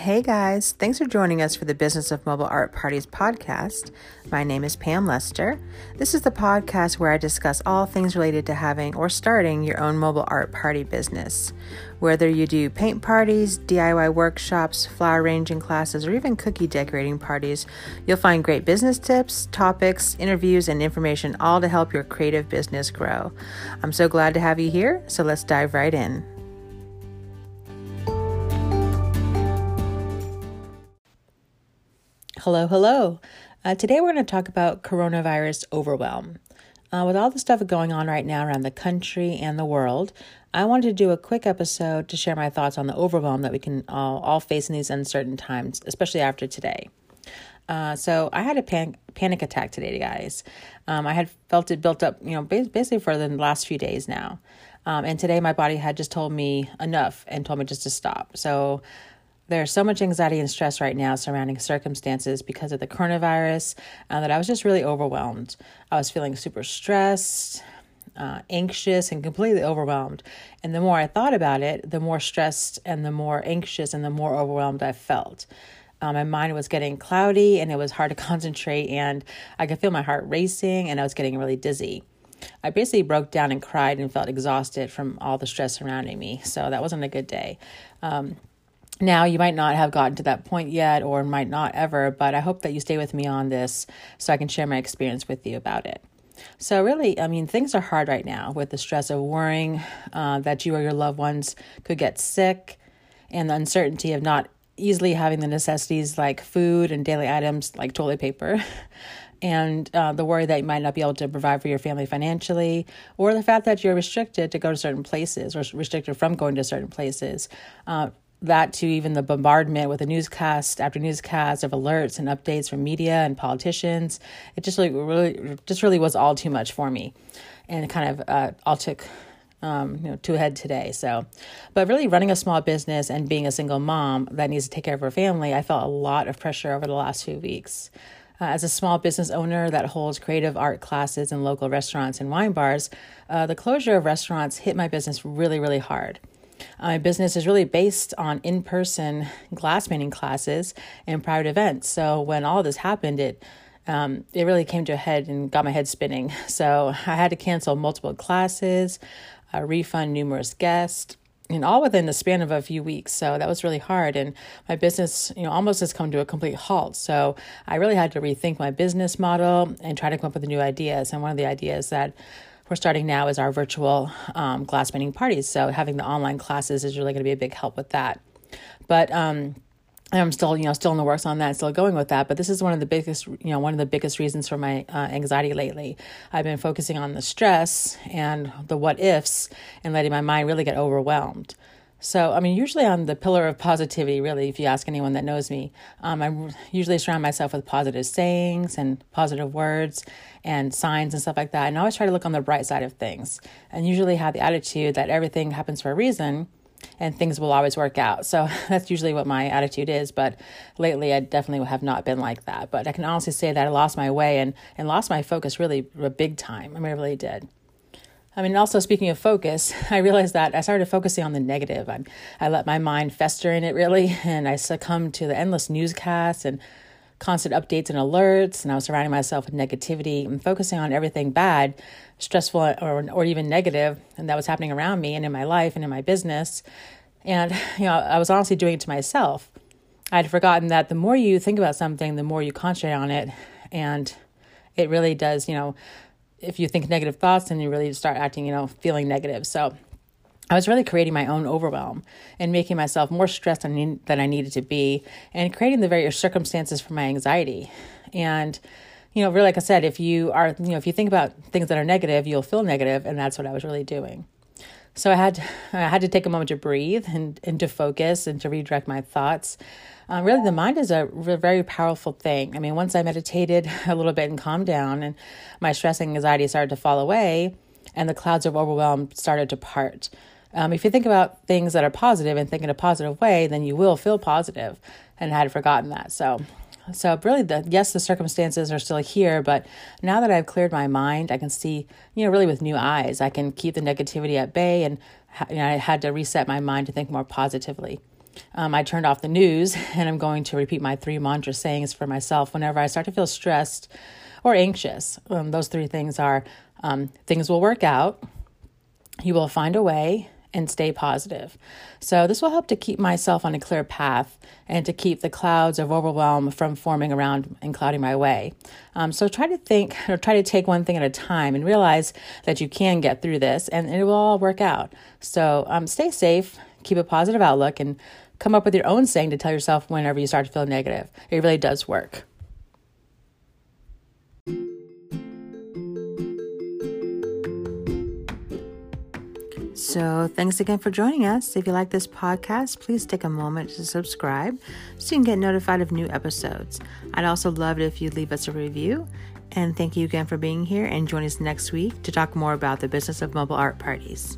Hey guys, thanks for joining us for the Business of Mobile Art Parties podcast. My name is Pam Lester. This is the podcast where I discuss all things related to having or starting your own mobile art party business. Whether you do paint parties, DIY workshops, flower arranging classes, or even cookie decorating parties, you'll find great business tips, topics, interviews, and information all to help your creative business grow. I'm so glad to have you here, so let's dive right in. Hello, hello. Uh, today we're going to talk about coronavirus overwhelm. Uh, with all the stuff going on right now around the country and the world, I wanted to do a quick episode to share my thoughts on the overwhelm that we can all, all face in these uncertain times, especially after today. Uh, so I had a pan- panic attack today, guys. Um, I had felt it built up, you know, basically for the last few days now. Um, and today my body had just told me enough and told me just to stop. So there's so much anxiety and stress right now surrounding circumstances because of the coronavirus uh, that I was just really overwhelmed. I was feeling super stressed, uh, anxious, and completely overwhelmed. And the more I thought about it, the more stressed and the more anxious and the more overwhelmed I felt. Um, my mind was getting cloudy and it was hard to concentrate, and I could feel my heart racing and I was getting really dizzy. I basically broke down and cried and felt exhausted from all the stress surrounding me. So that wasn't a good day. Um, now, you might not have gotten to that point yet or might not ever, but I hope that you stay with me on this so I can share my experience with you about it. So, really, I mean, things are hard right now with the stress of worrying uh, that you or your loved ones could get sick and the uncertainty of not easily having the necessities like food and daily items like toilet paper. and uh, the worry that you might not be able to provide for your family financially, or the fact that you're restricted to go to certain places or restricted from going to certain places. Uh, that to even the bombardment with a newscast after newscast of alerts and updates from media and politicians. It just really, really, just really was all too much for me, and kind of uh, all took um, you know, to a head today. So, but really running a small business and being a single mom that needs to take care of her family, I felt a lot of pressure over the last few weeks. Uh, as a small business owner that holds creative art classes in local restaurants and wine bars, uh, the closure of restaurants hit my business really, really hard. My business is really based on in person glass painting classes and private events. So when all this happened, it um, it really came to a head and got my head spinning. So I had to cancel multiple classes, uh, refund numerous guests, and all within the span of a few weeks. So that was really hard. And my business, you know, almost has come to a complete halt. So I really had to rethink my business model and try to come up with new ideas. And one of the ideas that we're starting now is our virtual um, glass painting parties. So having the online classes is really going to be a big help with that. But um, I'm still, you know, still in the works on that, still going with that. But this is one of the biggest, you know, one of the biggest reasons for my uh, anxiety lately. I've been focusing on the stress and the what ifs and letting my mind really get overwhelmed. So, I mean, usually on the pillar of positivity, really, if you ask anyone that knows me, um, I usually surround myself with positive sayings and positive words and signs and stuff like that. And I always try to look on the bright side of things and usually have the attitude that everything happens for a reason and things will always work out. So that's usually what my attitude is. But lately, I definitely have not been like that. But I can honestly say that I lost my way and, and lost my focus really big time. I mean, I really did. I mean, also speaking of focus, I realized that I started focusing on the negative. I, I let my mind fester in it really, and I succumbed to the endless newscasts and constant updates and alerts. And I was surrounding myself with negativity and focusing on everything bad, stressful, or, or even negative, and that was happening around me and in my life and in my business. And, you know, I was honestly doing it to myself. I had forgotten that the more you think about something, the more you concentrate on it. And it really does, you know, if you think negative thoughts, then you really start acting, you know, feeling negative. So I was really creating my own overwhelm and making myself more stressed than, than I needed to be and creating the various circumstances for my anxiety. And, you know, really, like I said, if you are, you know, if you think about things that are negative, you'll feel negative, and that's what I was really doing. So I had I had to take a moment to breathe and, and to focus and to redirect my thoughts. Uh, really, the mind is a very powerful thing. I mean, once I meditated a little bit and calmed down, and my stress and anxiety started to fall away, and the clouds of overwhelm started to part. Um, if you think about things that are positive and think in a positive way, then you will feel positive, and I had forgotten that. So so really, the yes, the circumstances are still here, but now that I've cleared my mind, I can see, you know, really with new eyes. I can keep the negativity at bay, and you know, I had to reset my mind to think more positively. um, I turned off the news and I'm going to repeat my three mantra sayings for myself whenever I start to feel stressed or anxious. Um, those three things are um, things will work out, you will find a way, and stay positive. So, this will help to keep myself on a clear path and to keep the clouds of overwhelm from forming around and clouding my way. Um, so, try to think or try to take one thing at a time and realize that you can get through this and it will all work out. So, um, stay safe, keep a positive outlook, and come up with your own saying to tell yourself whenever you start to feel negative. It really does work. So, thanks again for joining us. If you like this podcast, please take a moment to subscribe so you can get notified of new episodes. I'd also love it if you'd leave us a review. And thank you again for being here and join us next week to talk more about the business of mobile art parties.